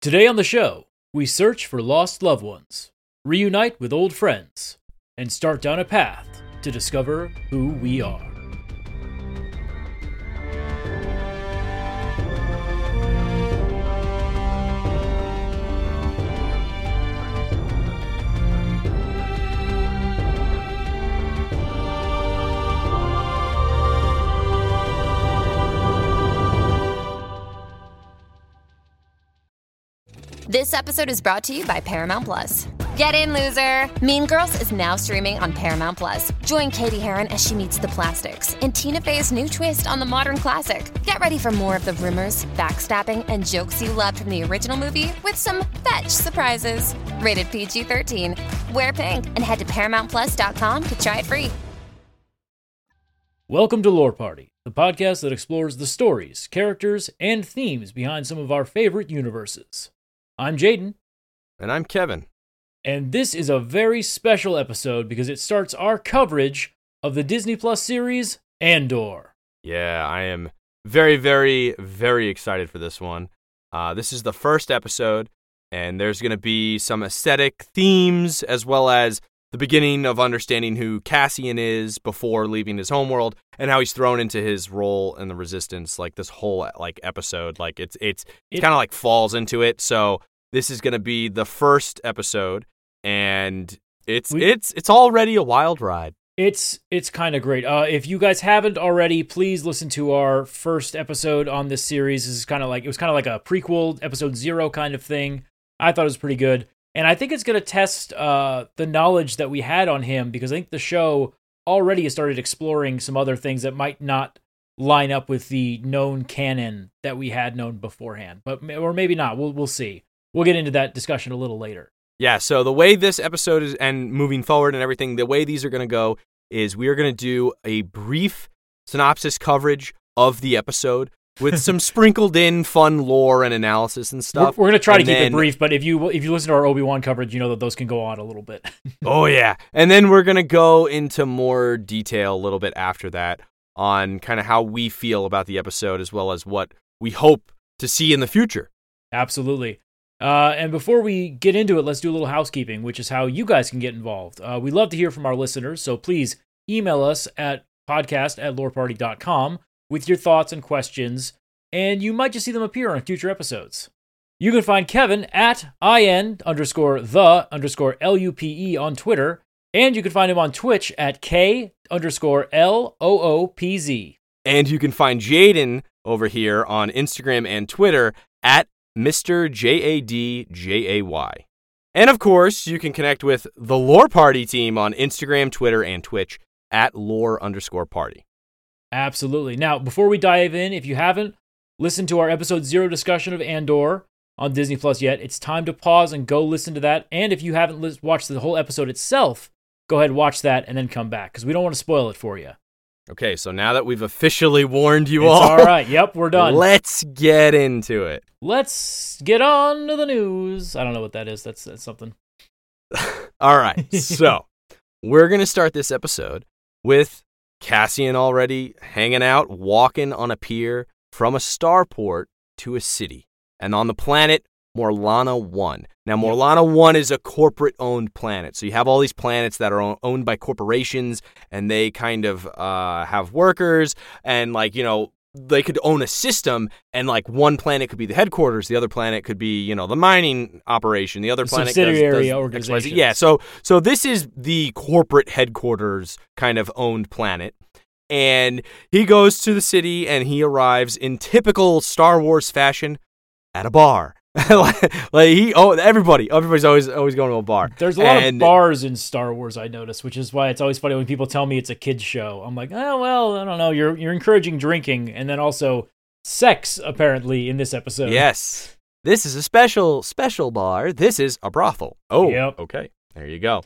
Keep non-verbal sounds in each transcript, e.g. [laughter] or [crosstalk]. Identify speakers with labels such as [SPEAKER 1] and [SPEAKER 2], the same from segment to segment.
[SPEAKER 1] Today on the show, we search for lost loved ones, reunite with old friends, and start down a path to discover who we are.
[SPEAKER 2] This episode is brought to you by Paramount Plus. Get in, loser! Mean Girls is now streaming on Paramount Plus. Join Cady Heron as she meets the plastics in Tina Fey's new twist on the modern classic. Get ready for more of the rumors, backstabbing, and jokes you loved from the original movie with some fetch surprises. Rated PG 13. Wear pink and head to ParamountPlus.com to try it free.
[SPEAKER 1] Welcome to Lore Party, the podcast that explores the stories, characters, and themes behind some of our favorite universes. I'm Jaden,
[SPEAKER 3] And I'm Kevin.
[SPEAKER 1] and this is a very special episode because it starts our coverage of the Disney Plus series Andor.
[SPEAKER 3] Yeah, I am very, very, very excited for this one. Uh, this is the first episode, and there's going to be some aesthetic themes as well as the beginning of understanding who Cassian is before leaving his homeworld and how he's thrown into his role in the resistance like this whole like episode like it's it's
[SPEAKER 1] It-
[SPEAKER 3] it kind of like falls into it so this is going to be the first episode and it's
[SPEAKER 1] We-
[SPEAKER 3] it's it's already a wild ride
[SPEAKER 1] It's it's kind of great. Uh, if you guys haven't already, please listen to our first episode on this series. This is kind of like it was kind of like a prequel, episode zero kind of thing. I thought it was pretty good, and I think it's going to test uh, the knowledge that we had on him because I think the show already has started exploring some other things that might not line up with the known canon that we had known beforehand, but or maybe not. We'll we'll see. We'll get into that discussion a little later.
[SPEAKER 3] Yeah, so the way this episode is and moving forward and everything, the way these are going to go is we are going to do a brief synopsis coverage of the episode with some sprinkled in fun lore and analysis and
[SPEAKER 1] We're,
[SPEAKER 3] stuff.
[SPEAKER 1] we're going to try to
[SPEAKER 3] And
[SPEAKER 1] keep it brief, but if you if you listen to our Obi Wan coverage, you know that those can go on a little bit. [laughs]
[SPEAKER 3] Oh yeah. And then we're going to go into more detail a little bit after that on kind of how we feel about the episode as well as what we hope to see in the future.
[SPEAKER 1] Absolutely. Uh, and before we get into it, let's do a little housekeeping, which is how you guys can get involved. Uh, we love to hear from our listeners, so please email us at podcast at loreparty.com with your thoughts and questions, and you might just see them appear on future episodes. You can find Kevin at in underscore the underscore L-U-P-E on Twitter, and you can find him on Twitch at K underscore L-O-O-P-Z.
[SPEAKER 3] And you can find Jaden over here on Instagram and Twitter at Mr. J A D J A Y. And of course, you can connect with the Lore Party team on Instagram, Twitter, and Twitch at lore underscore party.
[SPEAKER 1] Absolutely. Now, before we dive in, if you haven't listened to our episode zero discussion of Andor on Disney Plus yet, it's time to pause and go listen to that. And if you haven't lis- watched the whole episode itself, go ahead and watch that and then come back because we don't want to spoil it for you.
[SPEAKER 3] Okay, so now that we've officially warned you
[SPEAKER 1] It's
[SPEAKER 3] all,
[SPEAKER 1] all right. Yep, we're done.
[SPEAKER 3] let's get into it.
[SPEAKER 1] Let's get on to the news. I don't know what that is. That's, that's something. [laughs]
[SPEAKER 3] All right, so [laughs] we're going to start this episode with Cassian already hanging out, walking on a pier from a starport to a city, and on the planet Morlana 1. Now, Morlana 1 is a corporate owned planet. So you have all these planets that are owned by corporations, and they kind of uh, have workers, and like, you know, they could own a system, and like one planet could be the headquarters, the other planet could be, you know, the mining operation, the other
[SPEAKER 1] The
[SPEAKER 3] planet
[SPEAKER 1] subsidiary
[SPEAKER 3] does XYZ.
[SPEAKER 1] organizations.
[SPEAKER 3] Yeah, so so this is the corporate headquarters kind of owned planet. And he goes to the city and he arrives in typical Star Wars fashion at a bar. Like, [laughs] like he oh everybody everybody's always always going to a bar.
[SPEAKER 1] There's a lot
[SPEAKER 3] And-
[SPEAKER 1] of bars in Star Wars, I notice, which is why it's always funny when people tell me it's a kids show. I'm like, oh well, I don't know. You're you're encouraging drinking and then also sex apparently in this episode.
[SPEAKER 3] Yes. This is a special special bar. This is a brothel. Oh,
[SPEAKER 1] Yep.
[SPEAKER 3] okay. There you go.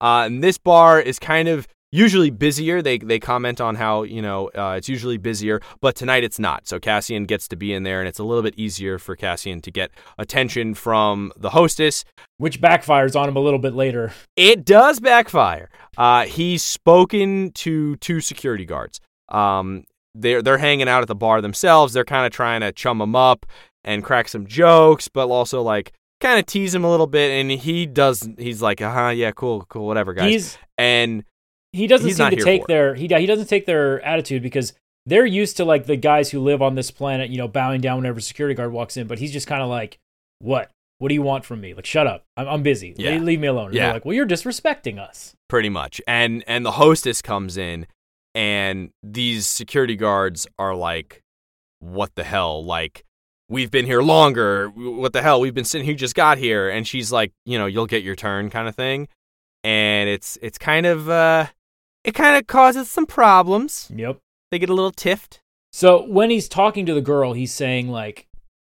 [SPEAKER 3] Uh, and this bar is kind of usually busier. They they comment on how you know uh, it's usually busier, but tonight it's not. So Cassian gets to be in there, and it's a little bit easier for Cassian to get attention from the hostess.
[SPEAKER 1] which backfires on him a little bit later.
[SPEAKER 3] It does backfire. Uh, he's spoken to two security guards. Um, they're they're hanging out at the bar themselves. They're kind of trying to chum him up, and crack some jokes, but also like kind of tease him a little bit. And he does. He's like, uh huh, yeah, cool, cool, whatever, guys.
[SPEAKER 1] He's
[SPEAKER 3] and
[SPEAKER 1] he doesn't
[SPEAKER 3] He's
[SPEAKER 1] seem to take their he he doesn't take their attitude because they're used to like the guys who live on this planet, you know, bowing down whenever a security guard walks in. But he's just kind of like, "What? What do you want from me? Like, shut up. I'm, I'm busy.
[SPEAKER 3] Yeah.
[SPEAKER 1] Leave, leave me alone." And
[SPEAKER 3] Yeah.
[SPEAKER 1] They're like, "Well, you're disrespecting us."
[SPEAKER 3] pretty much. And and the hostess comes in, and these security guards are like, "What the hell? Like, we've been here longer. What the hell? We've been sitting here. Just got here." And she's like, "You know, you'll get your turn," kind of thing. And it's it's kind of uh, it kind of causes some problems.
[SPEAKER 1] Yep.
[SPEAKER 3] They get a little tiffed.
[SPEAKER 1] So when he's talking to the girl, he's saying like,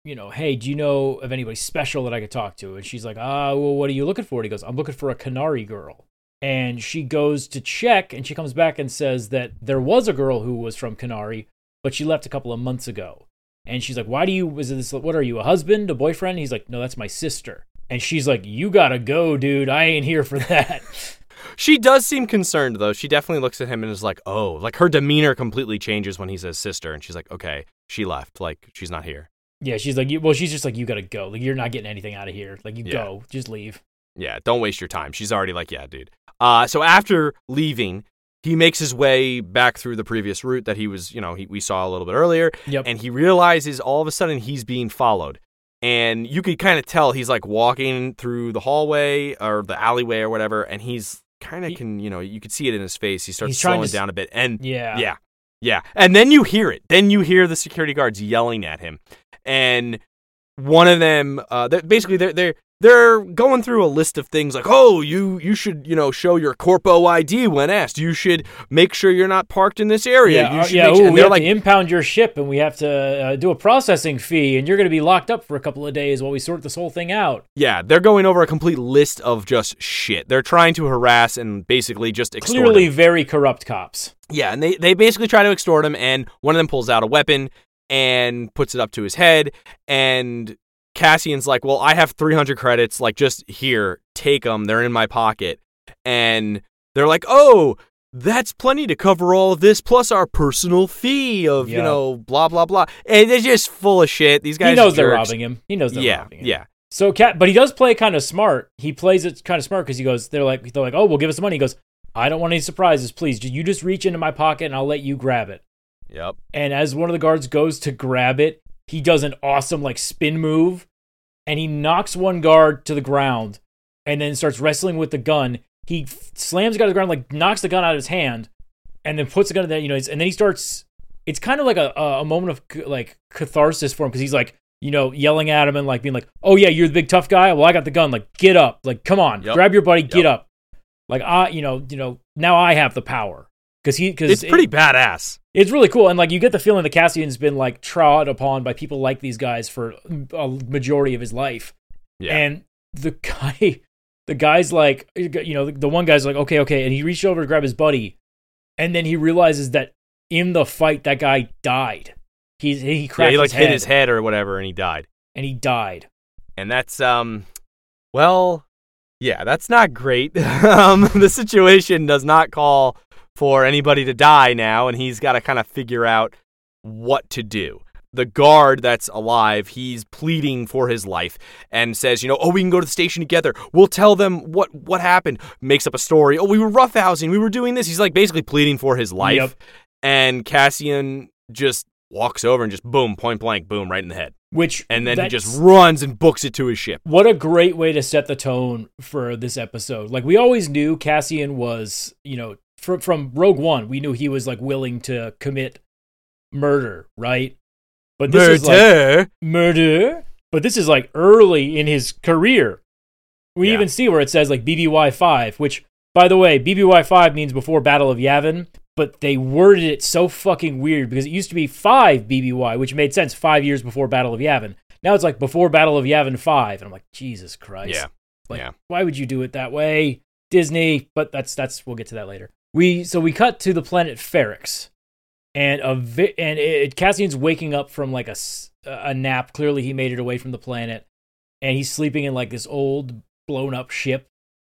[SPEAKER 1] you know, hey, do you know of anybody special that I could talk to? And she's like, ah, well, what are you looking for? And he goes, I'm looking for a Kenari girl. And she goes to check, and she comes back and says that there was a girl who was from Kenari, but she left a couple of months ago. And she's like, why do you? Is this? What are you? A husband? A boyfriend? He's like, no, that's my sister. And she's like, you gotta go, dude. I ain't here for that. [laughs]
[SPEAKER 3] She does seem concerned though. She definitely looks at him and is like, "Oh," like her demeanor completely changes when he says sister, and she's like, "Okay, she left. Like she's not here."
[SPEAKER 1] yeah, she's like, well, she's just like, you gotta go. Like you're not getting anything out of here. Like you
[SPEAKER 3] Yeah.
[SPEAKER 1] go, just leave.
[SPEAKER 3] Yeah, don't waste your time. She's already like, yeah, dude. Uh, so after leaving, he makes his way back through the previous route that he was, you know, he, we saw a little bit earlier,
[SPEAKER 1] Yep.
[SPEAKER 3] and he realizes all of a sudden he's being followed. And you could kind of tell he's like walking through the hallway or the alleyway or whatever, and he's kind of can, you know, you could see it in his face. He starts slowing
[SPEAKER 1] to
[SPEAKER 3] down a bit, and
[SPEAKER 1] yeah.
[SPEAKER 3] yeah. Yeah. And then you hear it. Then you hear the security guards yelling at him. And one of them uh they're, basically they're they're they're going through a list of things like, "Oh, you you should, you know, show your corpo ID when asked. You should make sure you're not parked in this area.
[SPEAKER 1] Yeah,
[SPEAKER 3] you
[SPEAKER 1] uh, yeah. ooh,
[SPEAKER 3] sure." And
[SPEAKER 1] we
[SPEAKER 3] they're
[SPEAKER 1] have
[SPEAKER 3] like,
[SPEAKER 1] to impound your ship, and we have to uh, do a processing fee, and you're going to be locked up for a couple of days while we sort this whole thing out.
[SPEAKER 3] yeah, they're going over a complete list of just shit. They're trying to harass and basically just extort
[SPEAKER 1] Clearly,
[SPEAKER 3] him.
[SPEAKER 1] very corrupt cops.
[SPEAKER 3] Yeah, and they, they basically try to extort him, and one of them pulls out a weapon and puts it up to his head. And Cassian's like, Well, I have 300 credits. Like, just here, take them. They're in my pocket. And they're like, Oh, that's plenty to cover all of this, plus our personal fee of, you know, blah, blah, blah. And they're just full of shit. These guys
[SPEAKER 1] he knows they're robbing him. He knows they're
[SPEAKER 3] Yeah,
[SPEAKER 1] robbing him.
[SPEAKER 3] yeah.
[SPEAKER 1] So, cat, but he does play kind of smart. He plays it kind of smart because he goes, they're like, they're like, oh, well, give us the money. He goes, I don't want any surprises, please. Do you just reach into my pocket and I'll let you grab it.
[SPEAKER 3] Yep.
[SPEAKER 1] And as one of the guards goes to grab it, he does an awesome like spin move and he knocks one guard to the ground and then starts wrestling with the gun. He f- slams the guy to the ground, like knocks the gun out of his hand, and then puts the gun in there, you know, and then he starts it's kind of like a a moment of like catharsis for him because he's like, you know, yelling at him and like being like, "Oh yeah, you're the big tough guy. Well, I got the gun. Like, get up. Like, come on,
[SPEAKER 3] Yep.
[SPEAKER 1] grab your buddy, get
[SPEAKER 3] Yep.
[SPEAKER 1] up. Like, I, you know, you know, now I have the power because he because
[SPEAKER 3] It's pretty badass.
[SPEAKER 1] it's really cool, and like you get the feeling that Cassian's been like trod upon by people like these guys for a majority of his life,
[SPEAKER 3] Yeah.
[SPEAKER 1] and the guy, the guy's like, you know, the, the one guy's like, okay, okay, and he reached over to grab his buddy, and then he realizes that in the fight that guy died. He's he
[SPEAKER 3] yeah,
[SPEAKER 1] cracked
[SPEAKER 3] he like
[SPEAKER 1] his head,
[SPEAKER 3] hit his head or whatever and he died.
[SPEAKER 1] and he died.
[SPEAKER 3] and that's um well yeah that's not great [laughs] um the situation does not call for anybody to die now and he's got to kind of figure out what to do. The guard that's alive he's pleading for his life and says you know oh we can go to the station together. We'll tell them what what happened. Makes up a story. Oh we were roughhousing. We were doing this. He's like basically pleading for his life.
[SPEAKER 1] Yep.
[SPEAKER 3] and cassian just walks over and just boom point blank boom right in the head.
[SPEAKER 1] Which
[SPEAKER 3] and then he just runs and books it to his ship.
[SPEAKER 1] What a great way to set the tone for this episode. Like we always knew Cassian was, you know, from from Rogue One, we knew he was like willing to commit murder, right? But this is like
[SPEAKER 3] Murder.
[SPEAKER 1] murder. But this is like early in his career. We
[SPEAKER 3] Yeah.
[SPEAKER 1] even see where it says like BBY five, which by the way, BBY five means before Battle of Yavin, but they worded it so fucking weird because it used to be five BBY, which made sense five years before Battle of Yavin. Now it's like before Battle of Yavin five, and I'm like, Jesus Christ.
[SPEAKER 3] Yeah.
[SPEAKER 1] Like,
[SPEAKER 3] yeah.
[SPEAKER 1] why would you do it that way, Disney? But that's that's we'll get to that later. We so we cut to the planet Ferrix, and a vi- and it, Cassian's waking up from like a a nap. Clearly, he made it away from the planet, and he's sleeping in like this old blown up ship.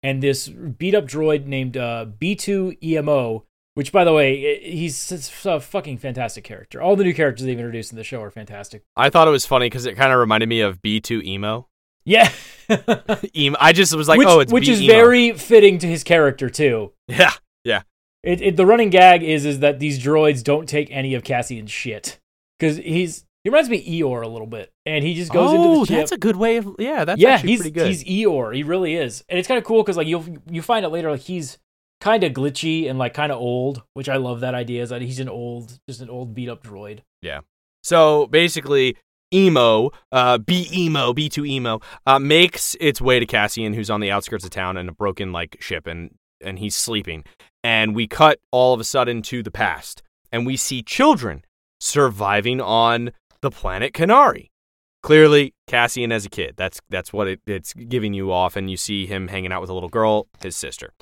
[SPEAKER 1] And this beat up droid named uh, B2 EMO, Which, by the way, he's a fucking fantastic character. All the new characters they've introduced in the show are fantastic.
[SPEAKER 3] I thought it was funny because it kind of reminded me of B2 emo.
[SPEAKER 1] Yeah, [laughs]
[SPEAKER 3] emo. I just was like,
[SPEAKER 1] which,
[SPEAKER 3] oh, it's
[SPEAKER 1] which
[SPEAKER 3] B
[SPEAKER 1] is
[SPEAKER 3] emo.
[SPEAKER 1] very fitting to his character too.
[SPEAKER 3] yeah, yeah.
[SPEAKER 1] It, it the running gag is is that these droids don't take any of Cassian's shit because he's he reminds me of Eeyore a little bit, and he just goes into
[SPEAKER 3] oh,
[SPEAKER 1] the ship.
[SPEAKER 3] that's a good way of. Yeah, that's
[SPEAKER 1] yeah,
[SPEAKER 3] actually
[SPEAKER 1] he's
[SPEAKER 3] pretty good.
[SPEAKER 1] he's Eeyore. He really is, and it's kind of cool because like you'll you find out later like he's kind of glitchy and like kind of old, which I love that idea. Is that he's an old, just an old beat up droid. Yeah.
[SPEAKER 3] So basically, emo, uh, B emo, B two emo, uh, makes its way to Cassian, who's on the outskirts of town in a broken like ship, and and he's sleeping. And we cut all of a sudden to the past, and we see children surviving on the planet Kenari. Clearly, Cassian as a kid. That's that's what it, it's giving you off, and you see him hanging out with a little girl, his sister,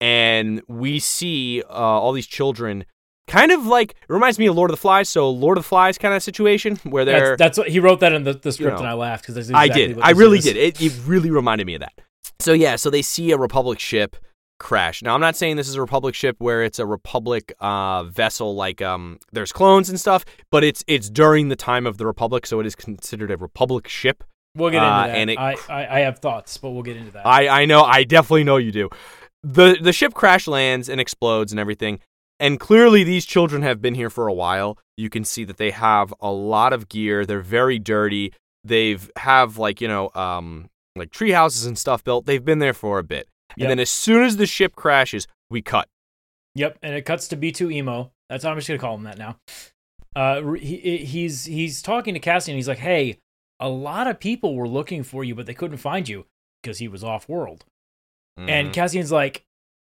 [SPEAKER 3] and we see uh, all these children kind of like it reminds me of Lord of the Flies. So Lord of the Flies kind of situation where they're.
[SPEAKER 1] That's, that's what he wrote that in the, the script,
[SPEAKER 3] know,
[SPEAKER 1] and I laughed because that's
[SPEAKER 3] I did. I really
[SPEAKER 1] is.
[SPEAKER 3] did. It, it really reminded me of that. So yeah, so they see a Republic ship crash. Now I'm not saying this is a Republic ship where it's a Republic uh, vessel like um there's clones and stuff, but it's it's during the time of the Republic, so it is considered a Republic ship.
[SPEAKER 1] We'll get into
[SPEAKER 3] Uh,
[SPEAKER 1] that.
[SPEAKER 3] and it
[SPEAKER 1] I, I I have thoughts, but we'll get into that.
[SPEAKER 3] I I know, I definitely know you do. The the ship crash lands and explodes and everything. And clearly these children have been here for a while. You can see that they have a lot of gear. They're very dirty. They've have like, you know, um like tree houses and stuff built. They've been there for a bit.
[SPEAKER 1] Yep.
[SPEAKER 3] And then as soon as the ship crashes, we cut.
[SPEAKER 1] Yep, and it cuts to B2 emo. That's I'm just gonna call him that now. Uh, he, he's he's talking to Cassian. He's like, "Hey, a lot of people were looking for you, but they couldn't find you because he was off world." And
[SPEAKER 3] Mhm.
[SPEAKER 1] Cassian's like,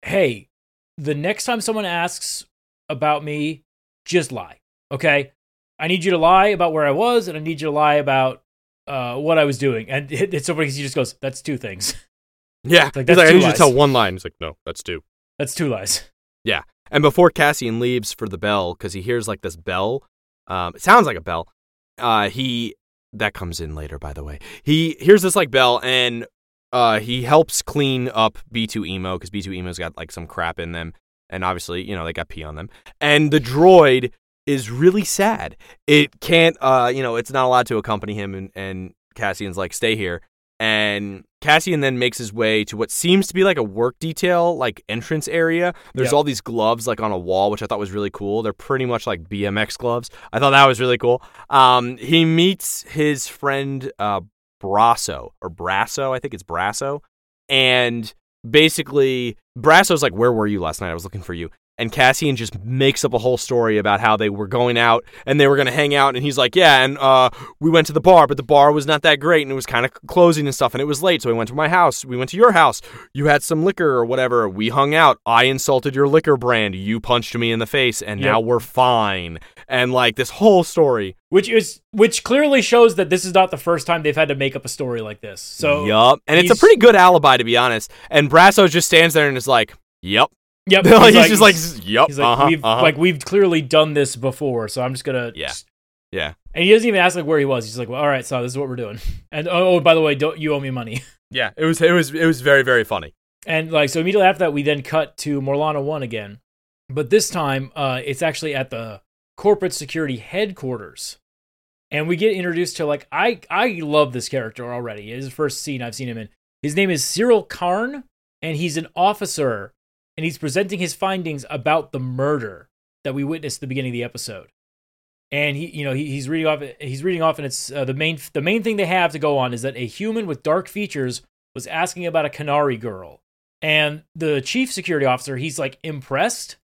[SPEAKER 1] "Hey, the next time someone asks about me, just lie, okay? I need you to lie about where I was, and I need you to lie about uh, what I was doing." And it, [laughs] it's so funny because he just goes, "That's two things.
[SPEAKER 3] Yeah,
[SPEAKER 1] like,
[SPEAKER 3] He's
[SPEAKER 1] that's
[SPEAKER 3] like, I need you to tell one line. He's like, no, that's two.
[SPEAKER 1] That's two lies."
[SPEAKER 3] Yeah, and before Cassian leaves for the bell, because he hears like this bell, um, it sounds like a bell. Uh, he that comes in later, by the way. He hears this like bell, and uh, he helps clean up B two emo because B two emo's got like some crap in them, and obviously you know they got pee on them. And the droid is really sad. It can't, uh, you know, it's not allowed to accompany him, and and Cassian's like, stay here. And Cassian then makes his way to what seems to be like a work detail, like entrance area. There's
[SPEAKER 1] Yep.
[SPEAKER 3] all these gloves like on a wall, which I thought was really cool. They're pretty much like BMX gloves. I thought that was really cool. Um, he meets his friend uh, Brasso or Brasso, I think it's Brasso, and basically Brasso's like, "Where were you last night? I was looking for you." And Cassian just makes up a whole story about how they were going out and they were going to hang out. And he's like, Yeah, and uh, we went to the bar, but the bar was not that great and it was kind of closing and stuff. And it was late. So we went to my house. We went to your house. You had some liquor or whatever. We hung out. I insulted your liquor brand. You punched me in the face. And
[SPEAKER 1] Yep.
[SPEAKER 3] now we're fine. And like this whole story.
[SPEAKER 1] which is which clearly shows that this is not the first time they've had to make up a story like this. So
[SPEAKER 3] yup. And it's a pretty good alibi, to be honest. And Brasso just stands there and is like, Yup.
[SPEAKER 1] Yep, [laughs]
[SPEAKER 3] he's, just like, Yup.
[SPEAKER 1] he's like
[SPEAKER 3] uh-huh,
[SPEAKER 1] we've
[SPEAKER 3] uh-huh.
[SPEAKER 1] like we've clearly done this before, so I'm just gonna
[SPEAKER 3] Yeah.
[SPEAKER 1] just-
[SPEAKER 3] Yeah.
[SPEAKER 1] And he doesn't even ask like where he was. He's just like, well, all right, so this is what we're doing. [laughs] And oh, oh, by the way, don't you owe me money? [laughs]
[SPEAKER 3] Yeah. It was, it was, it was very, very funny.
[SPEAKER 1] And like so immediately after that, we then cut to Morlana one again, but this time uh, it's actually at the corporate security headquarters, and we get introduced to like I I love this character already. It's the first scene I've seen him in. His name is Syril Karn, and he's an officer, and he's presenting his findings about the murder that we witnessed at the beginning of the episode. And he, you know, he, he's reading off. He's reading off, and it's uh, the main the main thing they have to go on is that a human with dark features was asking about a Kenari girl, and the chief security officer, he's like impressed.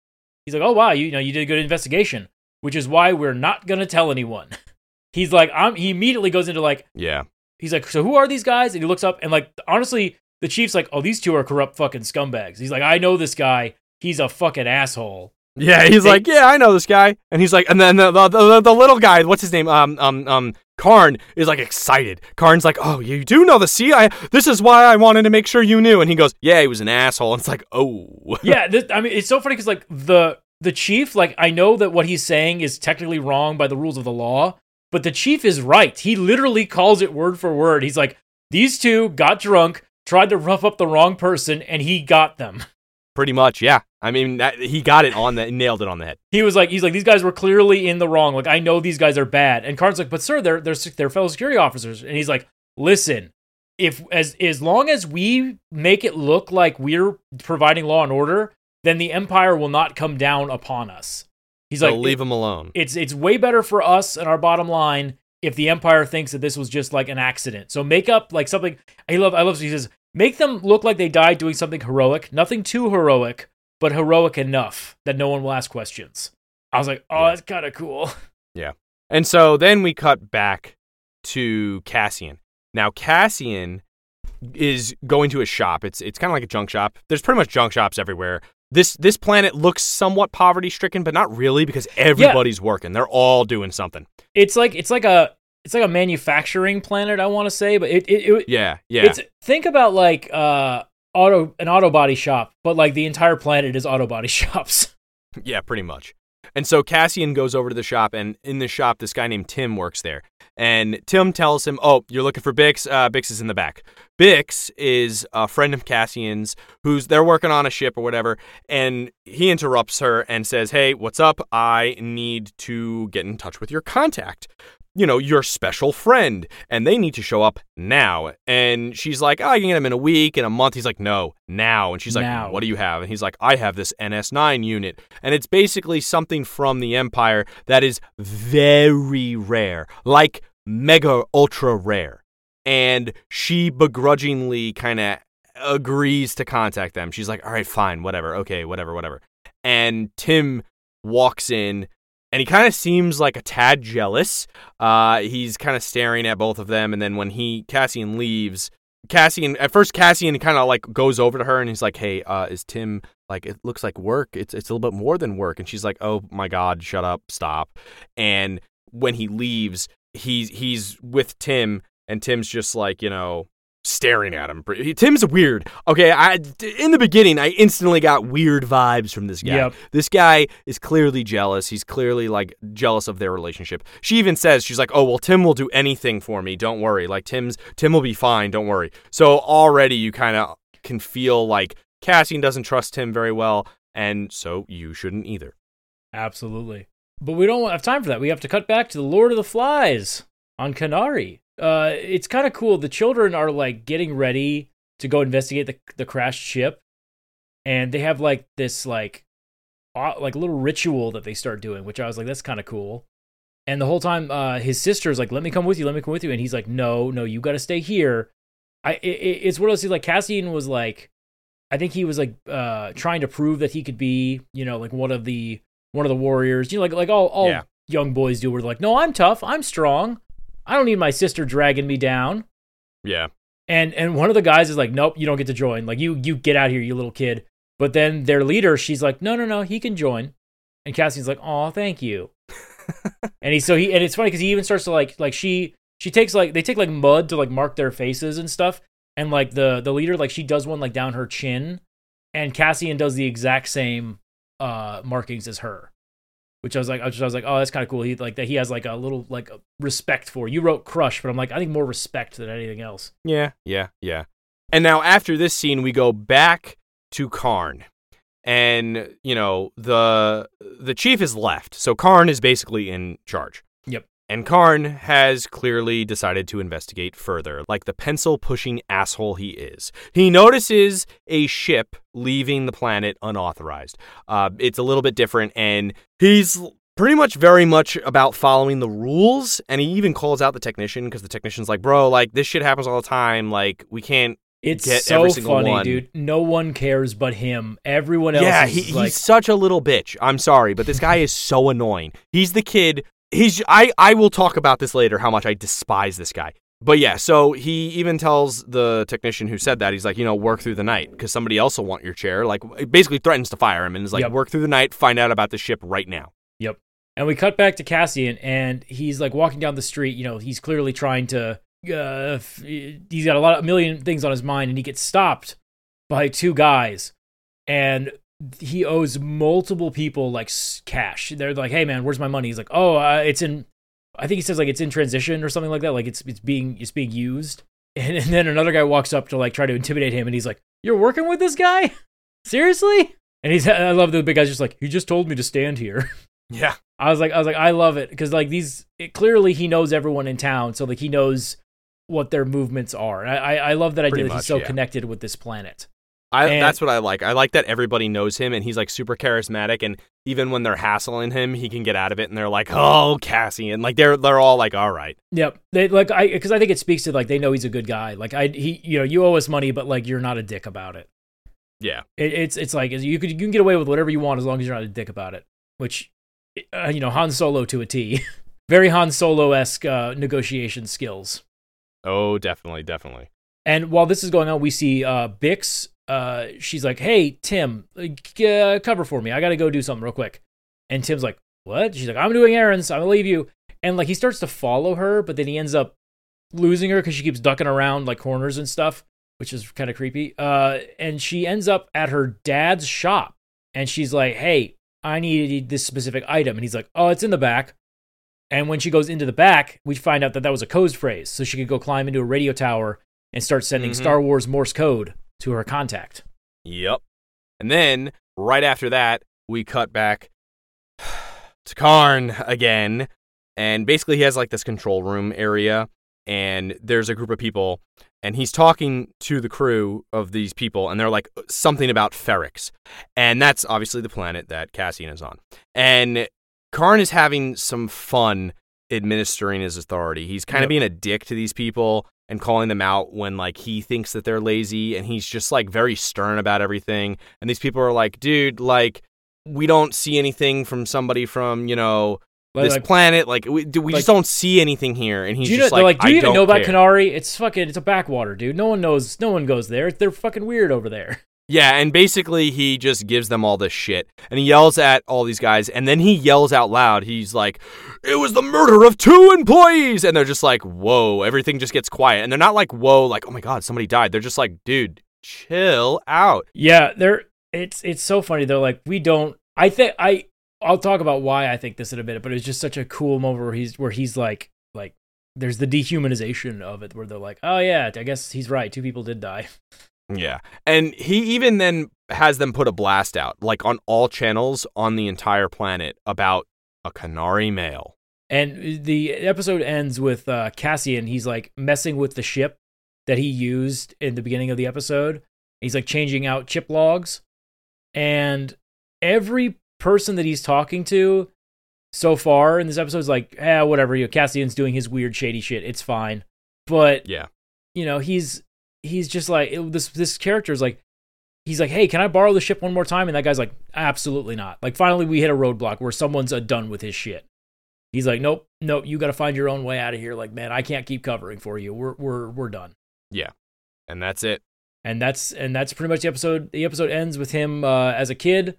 [SPEAKER 1] He's like, "Oh wow, you, you know, you did a good investigation," which is why we're not gonna tell anyone. [laughs] He's like, I'm. He immediately goes into like,
[SPEAKER 3] Yeah.
[SPEAKER 1] he's like, "So who are these guys?" And he looks up, and like, honestly, the chief's like, "Oh, these two are corrupt fucking scumbags." He's like, "I know this guy. He's a fucking asshole."
[SPEAKER 3] Yeah, he's
[SPEAKER 1] They-
[SPEAKER 3] like, yeah, I know this guy, and he's like, and then the the, the the little guy, what's his name? Um um um Karn is like excited. Karn's like, oh, you do know the sea? I this is why I wanted to make sure you knew. And he goes, yeah, he was an asshole. And it's like, oh, [laughs]
[SPEAKER 1] yeah, this, I mean, it's so funny because like the the chief, like I know that what he's saying is technically wrong by the rules of the law, but the chief is right. He literally calls it word for word. He's like, these two got drunk, tried to rough up the wrong person, and he got them. [laughs]
[SPEAKER 3] pretty much, yeah. I mean, that, he got it on the nailed it on the head.
[SPEAKER 1] He was like, he's like, these guys were clearly in the wrong. Like, I know these guys are bad. And Karn's like, but sir, they're they're they're fellow security officers. And he's like, listen, if as as long as we make it look like we're providing law and order, then the empire will not come down upon us. He's
[SPEAKER 3] They'll
[SPEAKER 1] like,
[SPEAKER 3] leave him alone.
[SPEAKER 1] it's it's way better for us and our bottom line if the empire thinks that this was just like an accident. So make up like something. I love. I love. He says make them look like they died doing something heroic. Nothing too heroic, but heroic enough that no one will ask questions. I was like, oh,
[SPEAKER 3] Yeah.
[SPEAKER 1] that's kind of cool. Yeah.
[SPEAKER 3] And so then we cut back to Cassian. Now Cassian is going to a shop. It's it's kind of like a junk shop. There's pretty much junk shops everywhere. This this planet looks somewhat poverty stricken, but not really because everybody's working. They're all doing something.
[SPEAKER 1] It's like it's like a it's like a manufacturing planet. I want to say, but it it, it
[SPEAKER 3] Yeah, yeah.
[SPEAKER 1] it's think about like uh auto an auto body shop, but like the entire planet is auto body [laughs] shops.
[SPEAKER 3] Yeah, pretty much. And so Cassian goes over to the shop, and in the shop, this guy named Tim works there. And Tim tells him, "Oh, you're looking for Bix? Uh, Bix is in the back." Bix is a friend of Cassian's, who's they're working on a ship or whatever, and he interrupts her and says, "Hey, what's up? I need to get in touch with your contact." You know, your special friend, and they need to show up now. And she's like, oh, I can get him in a week, in a month. He's like, no, now. And she's like,
[SPEAKER 1] Now.
[SPEAKER 3] what do you have? And he's like, I have this NS9 unit. And it's basically something from the Empire that is very rare, like mega ultra rare. And she begrudgingly kind of agrees to contact them. She's like, all right, fine, whatever, okay, whatever, whatever. And Tim walks in and he kind of seems like a tad jealous. Uh, he's kind of staring at both of them. And then when he, Cassian leaves, Cassian at first Cassian kind of like goes over to her and he's like, "Hey, uh, is Tim like it looks like work? It's it's a little bit more than work." And she's like, "Oh my God, shut up, stop." And when he leaves, he's he's with Tim, and Tim's just like you know staring at him. Tim's weird. Okay, I in the beginning I instantly got weird vibes from this guy.
[SPEAKER 1] Yep.
[SPEAKER 3] This guy is clearly jealous. He's clearly like jealous of their relationship. She even says she's like, "Oh, well Tim will do anything for me. Don't worry. Like Tim's Tim will be fine. Don't worry." So already you kind of can feel like Cassian doesn't trust Tim very well, and so you shouldn't either.
[SPEAKER 1] Absolutely. But we don't have time for that. We have to cut back to the Lord of the Flies on Kenari. Uh, it's kind of cool. The children are like getting ready to go investigate the the crashed ship, and they have like this like uh, like little ritual that they start doing, which I was like, that's kind of cool. And the whole time, uh, his sister's like, "Let me come with you. Let me come with you," and he's like, "No, no, you got to stay here." I it, it- it's one of those things. Like Cassian was like, I think he was like uh trying to prove that he could be, you know, like one of the one of the warriors. You know, like like all all
[SPEAKER 3] Yeah.
[SPEAKER 1] young boys do. Where they're like, "No, I'm tough. I'm strong. I don't need my sister dragging me down."
[SPEAKER 3] Yeah.
[SPEAKER 1] And and one of the guys is like, "Nope, you don't get to join. Like you you get out here, you little kid." But then their leader, she's like, "No, no, no, he can join." And Cassian's like, "Oh, thank you." [laughs] and he so he and it's funny because he even starts to like like she she takes like they take like mud to like mark their faces and stuff. And like the the leader like she does one like down her chin, and Cassian does the exact same uh markings as her. Which I was like, I was, I was like, oh, that's kind of cool. He like that. He has like a little like respect for. You wrote crush, but I'm like, I think more respect than anything else.
[SPEAKER 3] Yeah, yeah, yeah. And now after this scene, we go back to Karn, and you know the the chief is left, so Karn is basically in charge.
[SPEAKER 1] Yep.
[SPEAKER 3] And Karn has clearly decided to investigate further, like the pencil pushing asshole he is. He notices a ship leaving the planet unauthorized. Uh, it's a little bit different, and he's pretty much very much about following the rules. And he even calls out the technician because the technician's like, bro, like this shit happens all the time. Like we can't.
[SPEAKER 1] It's
[SPEAKER 3] Get
[SPEAKER 1] so
[SPEAKER 3] every single
[SPEAKER 1] funny,
[SPEAKER 3] one.
[SPEAKER 1] dude. No one cares but him. Everyone else
[SPEAKER 3] Yeah,
[SPEAKER 1] is
[SPEAKER 3] he,
[SPEAKER 1] like,
[SPEAKER 3] he's such a little bitch. I'm sorry, but this guy is so annoying. He's the kid. He's I I will talk about this later. How much I despise this guy. But yeah, so he even tells the technician who said that he's like, you know, work through the night because somebody else will want your chair. Like, basically threatens to fire him and is like,
[SPEAKER 1] Yep.
[SPEAKER 3] work through the night, find out about the ship right now.
[SPEAKER 1] Yep. And we cut back to Cassian, and he's like walking down the street. You know, he's clearly trying to. Uh, he's got a lot, a million things on his mind, and he gets stopped by two guys, and he owes multiple people like cash. They're like, "Hey, man, where's my money?" He's like, "Oh, uh, it's in." I think he says like it's in transition or something like that. Like it's it's being it's being used. [laughs] And, and then another guy walks up to like try to intimidate him, and he's like, "You're working with this guy? [laughs] Seriously?" And he's [laughs] I love the big guy's just like he just told me to stand here.
[SPEAKER 3] Yeah.
[SPEAKER 1] I was like I was like I love it because like these it, clearly he knows everyone in town, so like he knows what their movements are. And I I, I love that idea
[SPEAKER 3] Pretty
[SPEAKER 1] that he's so
[SPEAKER 3] yeah.
[SPEAKER 1] connected with this planet.
[SPEAKER 3] I,
[SPEAKER 1] And-
[SPEAKER 3] that's what I like. I like that everybody knows him and he's like super charismatic and even when they're hassling him, he can get out of it and they're like, "Oh, Cassie." And like they're they're all like, "All right."
[SPEAKER 1] Yep. They like I because I think it speaks to like they know he's a good guy. Like I he you know you owe us money, but like you're not a dick about it.
[SPEAKER 3] Yeah.
[SPEAKER 1] it it's it's like you could you can get away with whatever you want as long as you're not a dick about it. Which uh, you know Han Solo to a T. [laughs] Very Han Solo esque uh, negotiation skills.
[SPEAKER 3] Oh, definitely, definitely.
[SPEAKER 1] And while this is going on, we see uh, Bix. Uh, she's like, "Hey Tim, uh, cover for me. I got to go do something real quick." And Tim's like, "What?" She's like, "I'm doing errands. I'm gonna leave you." And like he starts to follow her, but then he ends up losing her because she keeps ducking around like corners and stuff, which is kind of creepy. Uh, and she ends up at her dad's shop, and she's like, "Hey, I need this specific item," and he's like, "Oh, it's in the back." And when she goes into the back, we find out that that was a code phrase, so she could go climb into a radio tower and start sending
[SPEAKER 3] Mhm.
[SPEAKER 1] Star Wars Morse code to her contact.
[SPEAKER 3] Yep. And then right after that, we cut back to Karn again. And basically, he has like this control room area, and there's a group of people, and he's talking to the crew of these people, and they're like something about Ferrix. And that's obviously the planet that Cassian is on. And Karn is having some fun administering his authority. He's kind
[SPEAKER 1] Yep.
[SPEAKER 3] of being a dick to these people and calling them out when like he thinks that they're lazy and he's just like very stern about everything. And these people are like, dude, like we don't see anything from somebody from, you know,
[SPEAKER 1] Like,
[SPEAKER 3] this
[SPEAKER 1] like,
[SPEAKER 3] planet. Like we, we
[SPEAKER 1] like-
[SPEAKER 3] just don't see anything here. And he's
[SPEAKER 1] do you
[SPEAKER 3] just
[SPEAKER 1] know,
[SPEAKER 3] like,
[SPEAKER 1] like, do you even know about. Kenari? It's fucking, it's a backwater, dude. No one knows, no one goes there. They're fucking weird over there.
[SPEAKER 3] Yeah, and basically he just gives them all this shit. And he yells at all these guys, and then he yells out loud. He's like, It was the murder of two employees! And they're just like, Whoa, everything just gets quiet. And they're not like, Whoa, like, oh my god, somebody died. They're just like, dude, chill out.
[SPEAKER 1] Yeah, they're, it's, it's so funny. They're like, we don't, I think, I, I'll talk about why I think this in a minute, but it's just such a cool moment where he's, where he's like, like, there's the dehumanization of it where they're like, oh yeah, I guess he's right. Two people did die. [laughs]
[SPEAKER 3] Yeah. And he even then has them put a blast out, like on all channels on the entire planet about a Kenari male.
[SPEAKER 1] And the episode ends with uh, Cassian. He's like messing with the ship that he used in the beginning of the episode. He's like changing out chip logs. And every person that he's talking to so far in this episode is like, eh, whatever. You know, Cassian's doing his weird, shady shit. It's fine. But,
[SPEAKER 3] Yeah.
[SPEAKER 1] you know, he's he's just like it- this. This character is like, he's like, hey, can I borrow the ship one more time? And that guy's like, absolutely not. Like, finally, we hit a roadblock where someone's uh, done with his shit. He's like, nope, nope, you got to find your own way out of here. Like, man, I can't keep covering for you. We're we're we're done. Yeah.
[SPEAKER 3] And that's it.
[SPEAKER 1] And that's and that's pretty much the episode. The episode ends with him uh, as a kid,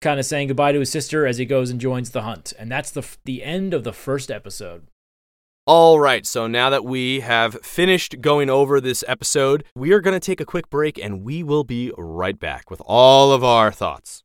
[SPEAKER 1] kind of saying goodbye to his sister as he goes and joins the hunt. And that's the f- the end of the first episode.
[SPEAKER 3] All right, so now that we have finished going over this episode, we are going to take a quick break and we will be right back with all of our thoughts.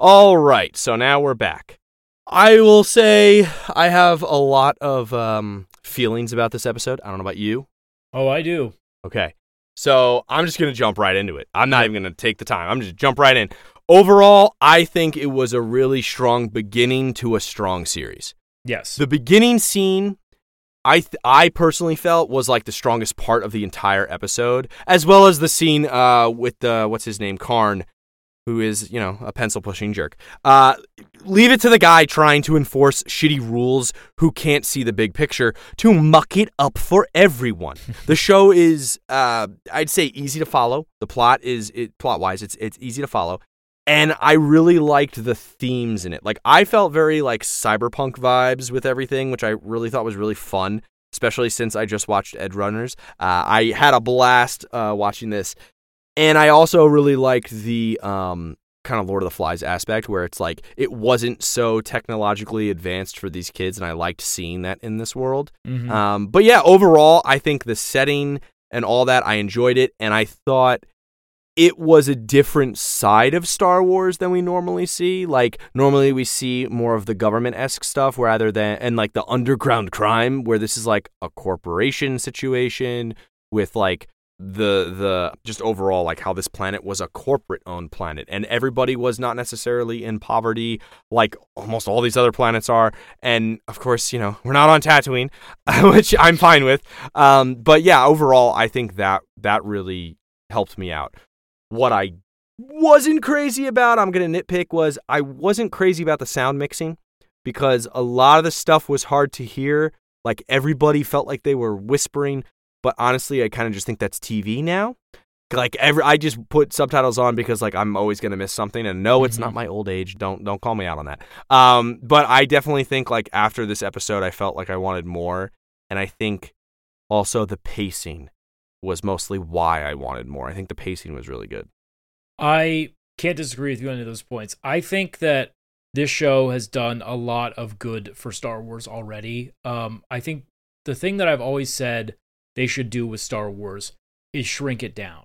[SPEAKER 3] All right, so now we're back. I will say I have a lot of um, feelings about this episode. I don't know about you.
[SPEAKER 1] Oh, I do.
[SPEAKER 3] Okay. So I'm just going to jump right into it. I'm not even going to take the time. I'm just jump right in. Overall, I think it was a really strong beginning to a strong series.
[SPEAKER 1] Yes.
[SPEAKER 3] The beginning scene, I th- I personally felt was like the strongest part of the entire episode, as well as the scene uh, with the what's his name, Karn, who is you know a pencil pushing jerk. Uh, leave it to the guy trying to enforce shitty rules who can't see the big picture to muck it up for everyone. [laughs] the show is, uh, I'd say, easy to follow. The plot is it plot wise, it's it's easy to follow and I really liked the themes in it. Like I felt very like cyberpunk vibes with everything, which I really thought was really fun. especially since I just watched Edgerunners. Uh, I had a blast uh, watching this, and I also really liked the um, kind of Lord of the Flies aspect, where it's like it wasn't so technologically advanced for these kids, and I liked seeing that in this world.
[SPEAKER 1] Mhm.
[SPEAKER 3] Um, but yeah, overall, I think the setting and all that, I enjoyed it, and I thought it was a different side of Star Wars than we normally see. Like normally we see more of the government esque stuff rather than and like the underground crime, where this is like a corporation situation with like the the just overall like how this planet was a corporate owned planet and everybody was not necessarily in poverty like almost all these other planets are and of course you know we're not on Tatooine [laughs] which I'm fine with um but yeah overall I think that that really helped me out. What I wasn't crazy about I'm going to nitpick was I wasn't crazy about the sound mixing because a lot of the stuff was hard to hear like everybody felt like they were whispering but honestly, I kind of just think that's TV now. Like every, I just put subtitles on because like I'm always gonna miss something, and no, it's not my old age. Don't don't call me out on that. Um, but I definitely think like after this episode, I felt like I wanted more, and I think also the pacing was mostly why I wanted more. I think the pacing was really good.
[SPEAKER 1] I can't disagree with you on any of those points. I think that this show has done a lot of good for Star Wars already. Um, I think the thing that I've always said they should do with Star Wars is shrink it down.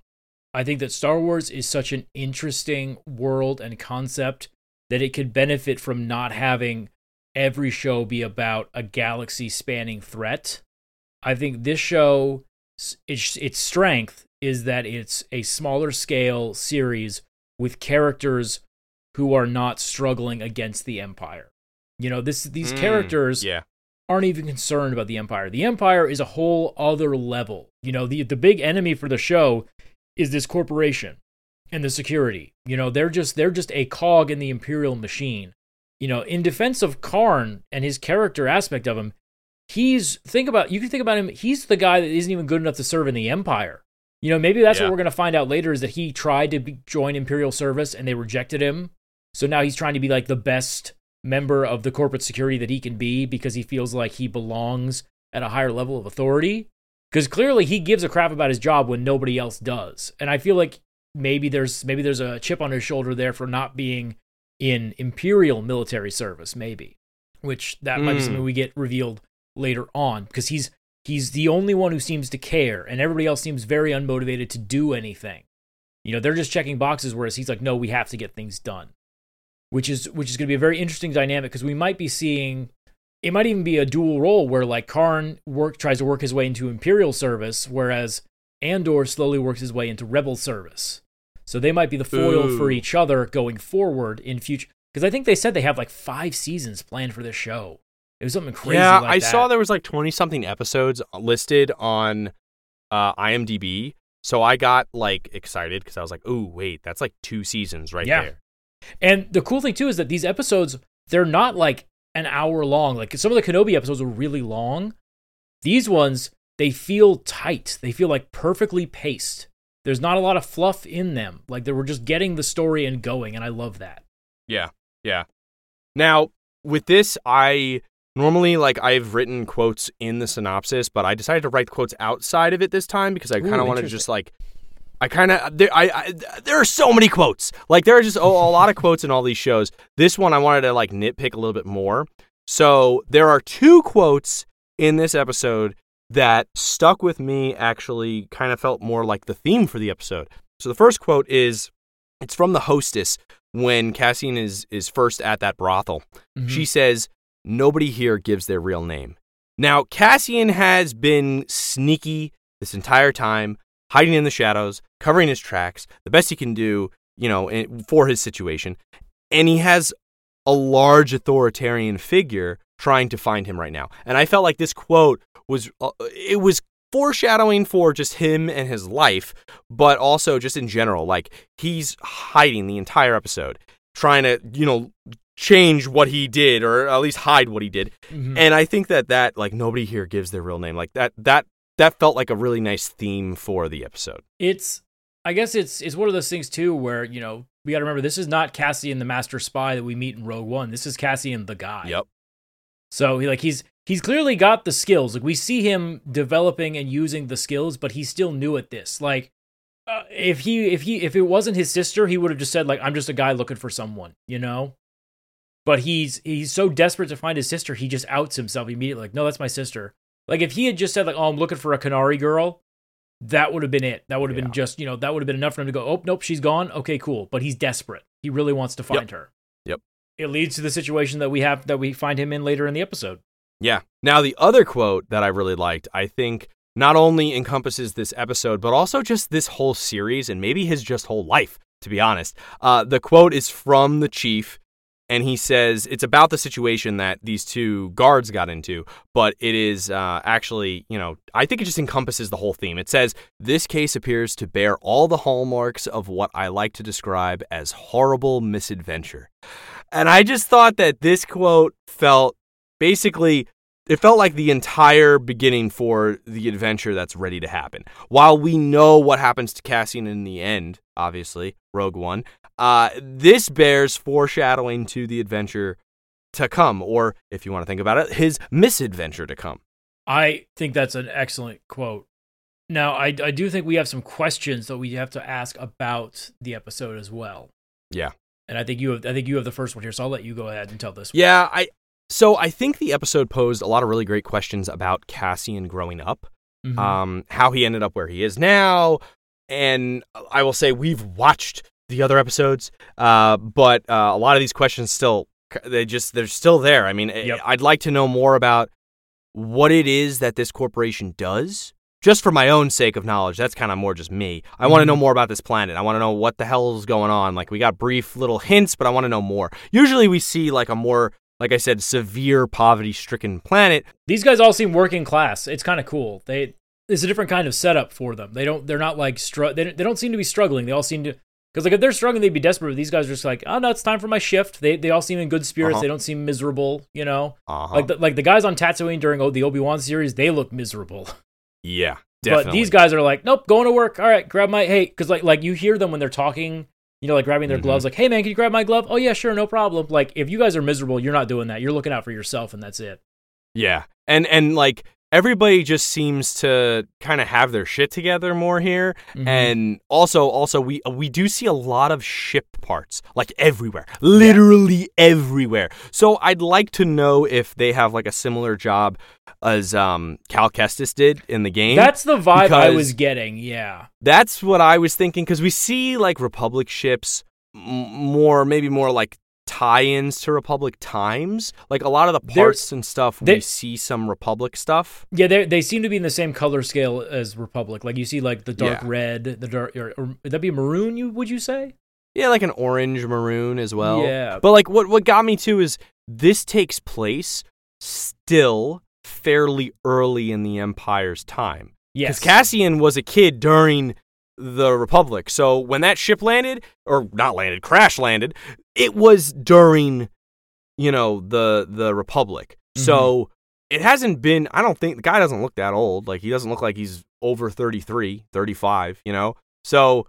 [SPEAKER 1] I think that Star Wars is such an interesting world and concept that it could benefit from not having every show be about a galaxy spanning threat. I think this show its its strength is that it's a smaller scale series with characters who are not struggling against the empire. You know, this these
[SPEAKER 3] Mm,
[SPEAKER 1] characters
[SPEAKER 3] yeah.
[SPEAKER 1] Aren't even concerned about the empire. The empire is a whole other level. You know, the the big enemy for the show is this corporation and the security. You know, they're just they're just a cog in the imperial machine. You know, in defense of Karn and his character aspect of him, he's think about you can think about him, he's the guy that isn't even good enough to serve in the empire. You know, maybe that's
[SPEAKER 3] Yeah.
[SPEAKER 1] what we're going to find out later is that he tried to be, join imperial service and they rejected him. So now he's trying to be like the best member of the corporate security that he can be because he feels like he belongs at a higher level of authority. Because clearly he gives a crap about his job when nobody else does. And I feel like maybe there's maybe there's a chip on his shoulder there for not being in imperial military service, maybe. Which that might be
[SPEAKER 3] Mm.
[SPEAKER 1] something we get revealed later on. Because he's he's the only one who seems to care, and everybody else seems very unmotivated to do anything. You know, they're just checking boxes, whereas he's like, no, we have to get things done which is which is going to be a very interesting dynamic because we might be seeing it might even be a dual role where like Karn work tries to work his way into Imperial service, whereas Andor slowly works his way into Rebel service. So they might be the foil for each other going forward in future. Because I think they said they have like five seasons planned for this show. It was something crazy.
[SPEAKER 3] yeah,
[SPEAKER 1] like
[SPEAKER 3] I
[SPEAKER 1] that.
[SPEAKER 3] saw there was like twenty something episodes listed on uh, IMDb. So I got like excited because I was like, "Ooh, wait, that's like two seasons right
[SPEAKER 1] Yeah.
[SPEAKER 3] there."
[SPEAKER 1] And the cool thing too is that these episodes they're not like an hour long. Like some of the Kenobi episodes were really long. These ones they feel tight. They feel like perfectly paced. There's not a lot of fluff in them. Like they were just getting the story and going, and I love that.
[SPEAKER 3] Yeah, yeah. Now with this, I normally like I've written quotes in the synopsis, but I decided to write quotes outside of it this time because I kind of wanted to just like. I kind of there. I, I there are so many quotes. Like there are just a, a lot of quotes in all these shows. This one I wanted to like nitpick a little bit more. So there are two quotes in this episode that stuck with me. Actually, kind of felt more like the theme for the episode. So the first quote is, it's from the hostess when Cassian is is first at that brothel.
[SPEAKER 1] Mm-hmm.
[SPEAKER 3] She says, "Nobody here gives their real name." Now Cassian has been sneaky this entire time, hiding in the shadows, covering his tracks, the best he can do, you know, for his situation, and he has a large authoritarian figure trying to find him right now. And I felt like this quote was uh, it was foreshadowing for just him and his life, but also just in general. Like he's hiding the entire episode, trying to, you know, change what he did or at least hide what he did.
[SPEAKER 1] Mhm.
[SPEAKER 3] And I think that that like nobody here gives their real name. Like that that that felt like a really nice theme for the episode.
[SPEAKER 1] it's I guess it's it's one of those things too where you know we got to remember this is not Cassian the master spy that we meet in Rogue One. This is Cassian the guy.
[SPEAKER 3] Yep.
[SPEAKER 1] So he like he's he's clearly got the skills. Like we see him developing and using the skills, but he's still new at this. Like uh, if he if he if it wasn't his sister, he would have just said like I'm just a guy looking for someone, you know? But he's he's so desperate to find his sister, he just outs himself immediately like, "No, that's my sister." Like if he had just said like, "Oh, I'm looking for a Kenari girl," that would have been it. That would have
[SPEAKER 3] Yeah.
[SPEAKER 1] been just, you know, that would have been enough for him to go, "Oh, nope, she's gone." Okay, cool. But he's desperate. He really wants to find her.
[SPEAKER 3] Yep.
[SPEAKER 1] It leads to the situation that we have that we find him in later in the episode.
[SPEAKER 3] Yeah. Now, the other quote that I really liked, I think not only encompasses this episode, but also just this whole series and maybe his just whole life, to be honest. Uh, the quote is from the chief, and he says it's about the situation that these two guards got into, but it is uh, actually, you know, I think it just encompasses the whole theme. It says, This case appears to bear all the hallmarks of what I like to describe as horrible misadventure. And I just thought that this quote felt basically it felt like the entire beginning for the adventure that's ready to happen. While we know what happens to Cassian in the end, obviously, Rogue One, uh, this bears foreshadowing to the adventure to come, or if you want to think about it, his misadventure to come.
[SPEAKER 1] I think that's an excellent quote. Now, I, I do think we have some questions that we have to ask about the episode as well.
[SPEAKER 3] Yeah.
[SPEAKER 1] And I think you have I think you have the first one here, so I'll let you go ahead and tell this. one.
[SPEAKER 3] Yeah, I so I think the episode posed a lot of really great questions about Cassian growing up.
[SPEAKER 1] Mhm.
[SPEAKER 3] um, how he ended up where he is now. And I will say we've watched the other episodes, uh, but uh, a lot of these questions still they just they're still there. I mean, I-
[SPEAKER 1] Yep.
[SPEAKER 3] I'd like to know more about what it is that this corporation does. Just for my own sake of knowledge, that's kind of more just me. I want to know more about this planet. I want to know what the hell is going on. Like we got brief little hints, but I want to know more. Usually we see like a more like I said, severe poverty-stricken planet.
[SPEAKER 1] These guys all seem working class. It's kind of cool. They it's a different kind of setup for them. They don't they're not like str- they, don't- they don't seem to be struggling. They all seem to because like if they're struggling, they'd be desperate. But these guys are just like, oh no, it's time for my shift. They they all seem in good spirits.
[SPEAKER 3] Uh-huh.
[SPEAKER 1] They don't seem miserable. You know,
[SPEAKER 3] Uh-huh.
[SPEAKER 1] like the, like the guys on Tatooine during the Obi Wan series, they look miserable. [laughs]
[SPEAKER 3] yeah, definitely.
[SPEAKER 1] But these guys are like, nope, going to work. All right, grab my hey, because like like you hear them when they're talking, you know, like grabbing their
[SPEAKER 3] Mhm.
[SPEAKER 1] gloves, like, hey man, can you grab my glove? Oh yeah, sure, no problem. Like if you guys are miserable, you're not doing that. You're looking out for yourself, and that's it.
[SPEAKER 3] Yeah. And and like everybody just seems to kind of have their shit together more here.
[SPEAKER 1] Mhm.
[SPEAKER 3] And also also we we do see a lot of ship parts like everywhere. Literally everywhere. So I'd like to know if they have like a similar job as um Cal Kestis did in the game.
[SPEAKER 1] That's the vibe I was getting. Yeah.
[SPEAKER 3] That's what I was thinking because we see like Republic ships m- more, maybe more like tie-ins to Republic times. Like a lot of the
[SPEAKER 1] They're-
[SPEAKER 3] parts and stuff, we see some Republic stuff.
[SPEAKER 1] Yeah, they they seem to be in the same color scale as Republic. Like you see, like the dark
[SPEAKER 3] Yeah.
[SPEAKER 1] red, the dark, or, or would that be maroon? You would you say?
[SPEAKER 3] Yeah, like an orange maroon as well.
[SPEAKER 1] Yeah.
[SPEAKER 3] But like what what got me too is this takes place still fairly early in the Empire's time.
[SPEAKER 1] Yes.
[SPEAKER 3] Because Cassian was a kid during the Republic. So when that ship landed, or not landed, crash landed, it was during, you know, the the Republic. So it hasn't been, I don't think, the guy doesn't look that old. Like, he doesn't look like he's over 33, 35, you know? So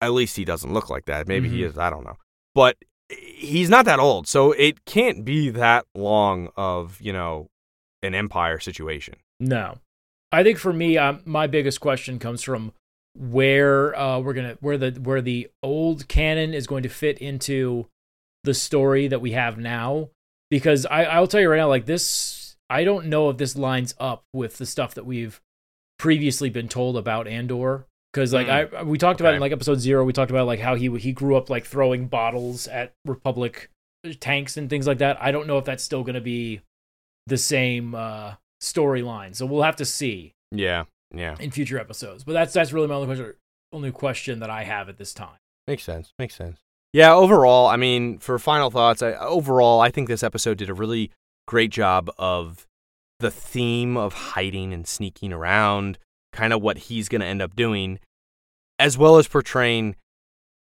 [SPEAKER 3] at least he doesn't look like that. Maybe he
[SPEAKER 1] Mhm.
[SPEAKER 3] is, I don't know. But he's not that old. So it can't be that long of, you know, an Empire situation.
[SPEAKER 1] No, I think for me, um, my biggest question comes from where uh, we're gonna where the where the old canon is going to fit into the story that we have now. Because I I'll tell you right now, like this, I don't know if this lines up with the stuff that we've previously been told about Andor. Because like I we talked about in like episode zero, we talked about like how he he grew up like throwing bottles at Republic tanks and things like that. I don't know if that's still going to be the same uh, storyline. So we'll have to see
[SPEAKER 3] Yeah. Yeah.
[SPEAKER 1] in future episodes. But that's that's really my only question, only question that I have at this time.
[SPEAKER 3] Makes sense. Makes sense. Yeah, overall, I mean, for final thoughts, I, overall, I think this episode did a really great job of the theme of hiding and sneaking around, kind of what he's going to end up doing, as well as portraying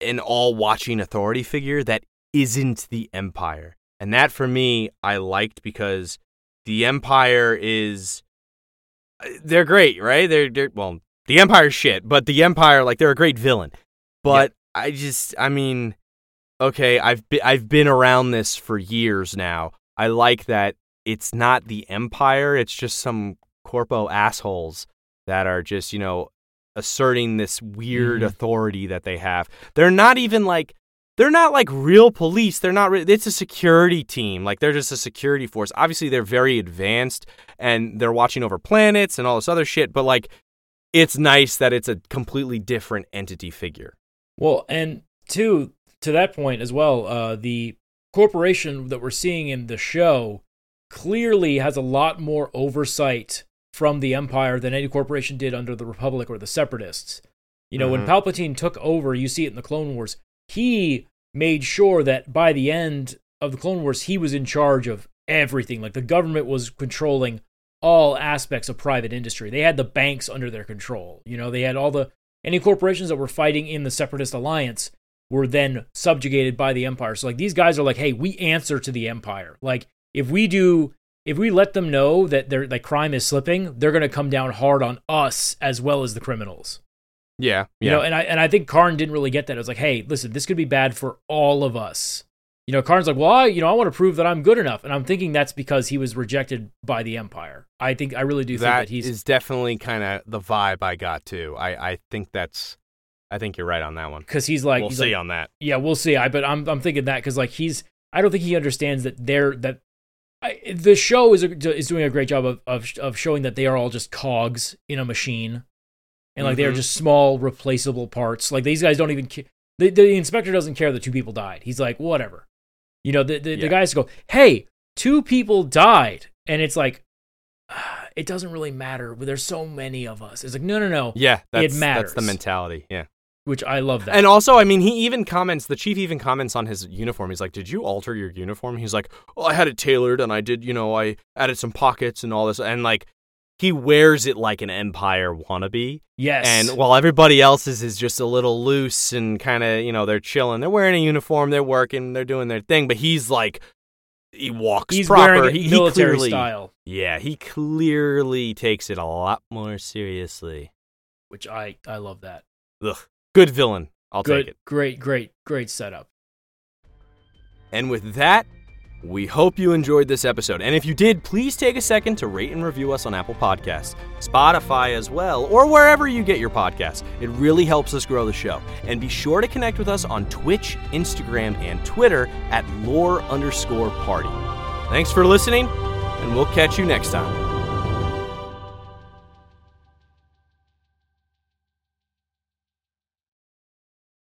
[SPEAKER 3] an all watching authority figure that isn't the Empire. And that for me, I liked because the Empire is. They're great, right? They're, they're well, the Empire's shit, but the Empire, like, they're a great villain. But I just, I mean, okay, I've been, I've been around this for years now. I like that it's not the empire, it's just some corpo assholes that are just, you know, asserting this weird
[SPEAKER 1] Mhm.
[SPEAKER 3] authority that they have. They're not even like they're not like real police. They're not re- it's a security team. Like they're just a security force. Obviously they're very advanced and they're watching over planets and all this other shit, but like it's nice that it's a completely different entity figure.
[SPEAKER 1] Well, and two to that point as well, uh, the corporation that we're seeing in the show clearly has a lot more oversight from the Empire than any corporation did under the Republic or the Separatists. You know, when Palpatine took over, you see it in the Clone Wars, he made sure that by the end of the Clone Wars, he was in charge of everything. Like the government was controlling all aspects of private industry. They had the banks under their control. You know, they had all the any corporations that were fighting in the separatist alliance were then subjugated by the empire. So like these guys are like, "Hey, we answer to the empire. Like if we do if we let them know that their like crime is slipping, they're going to come down hard on us as well as the criminals."
[SPEAKER 3] Yeah.
[SPEAKER 1] You know, and I and I think Karn didn't really get that. It was like, "Hey, listen, this could be bad for all of us." You know, Karn's like, "Well, I, you know, I want to prove that I'm good enough." And I'm thinking that's because he was rejected by the empire. I think I really do think
[SPEAKER 3] that
[SPEAKER 1] that he's
[SPEAKER 3] is definitely kind of the vibe I got too. I, I think that's, I think you're right on that one.
[SPEAKER 1] cuz he's like
[SPEAKER 3] we'll
[SPEAKER 1] he's
[SPEAKER 3] see
[SPEAKER 1] like,
[SPEAKER 3] on that.
[SPEAKER 1] Yeah, we'll see. I but I'm I'm thinking that because like he's I don't think he understands that they're that I, the show is a, is doing a great job of, of of showing that they are all just cogs in a machine, and like they are
[SPEAKER 3] Mhm.
[SPEAKER 1] just small replaceable parts. Like these guys don't even ca- the the inspector doesn't care that two people died. He's like whatever, you know. The the,
[SPEAKER 3] Yeah.
[SPEAKER 1] the guys go, hey, two people died, and it's like. "Ah, [sighs] It doesn't really matter. There's so many of us. It's like no, no, no.
[SPEAKER 3] Yeah, that's, that's
[SPEAKER 1] matters.
[SPEAKER 3] the mentality. Yeah.
[SPEAKER 1] Which I love that.
[SPEAKER 3] And also, I mean, he even comments, the chief even comments on his uniform. He's like, Did you alter your uniform? He's like, Oh, I had it tailored and I did, you know, I added some pockets and all this. And like, he wears it like an Empire wannabe.
[SPEAKER 1] yes.
[SPEAKER 3] And while everybody else's is just a little loose and kind of, you know, they're chilling, they're wearing a uniform, they're working, they're doing their thing. But he's like, he walks
[SPEAKER 1] he's
[SPEAKER 3] proper.
[SPEAKER 1] wearing
[SPEAKER 3] he
[SPEAKER 1] military
[SPEAKER 3] clearly,
[SPEAKER 1] style.
[SPEAKER 3] Yeah, he clearly takes it a lot more seriously.
[SPEAKER 1] which I I love that.
[SPEAKER 3] Ugh, good villain. I'll
[SPEAKER 1] Good,
[SPEAKER 3] take it.
[SPEAKER 1] great, great, great setup.
[SPEAKER 3] And with that, we hope you enjoyed this episode. And if you did, please take a second to rate and review us on Apple Podcasts, Spotify as well, or wherever you get your podcasts. It really helps us grow the show. And be sure to connect with us on Twitch, Instagram, and Twitter at lore underscore party. Thanks for listening, and we'll catch you next time.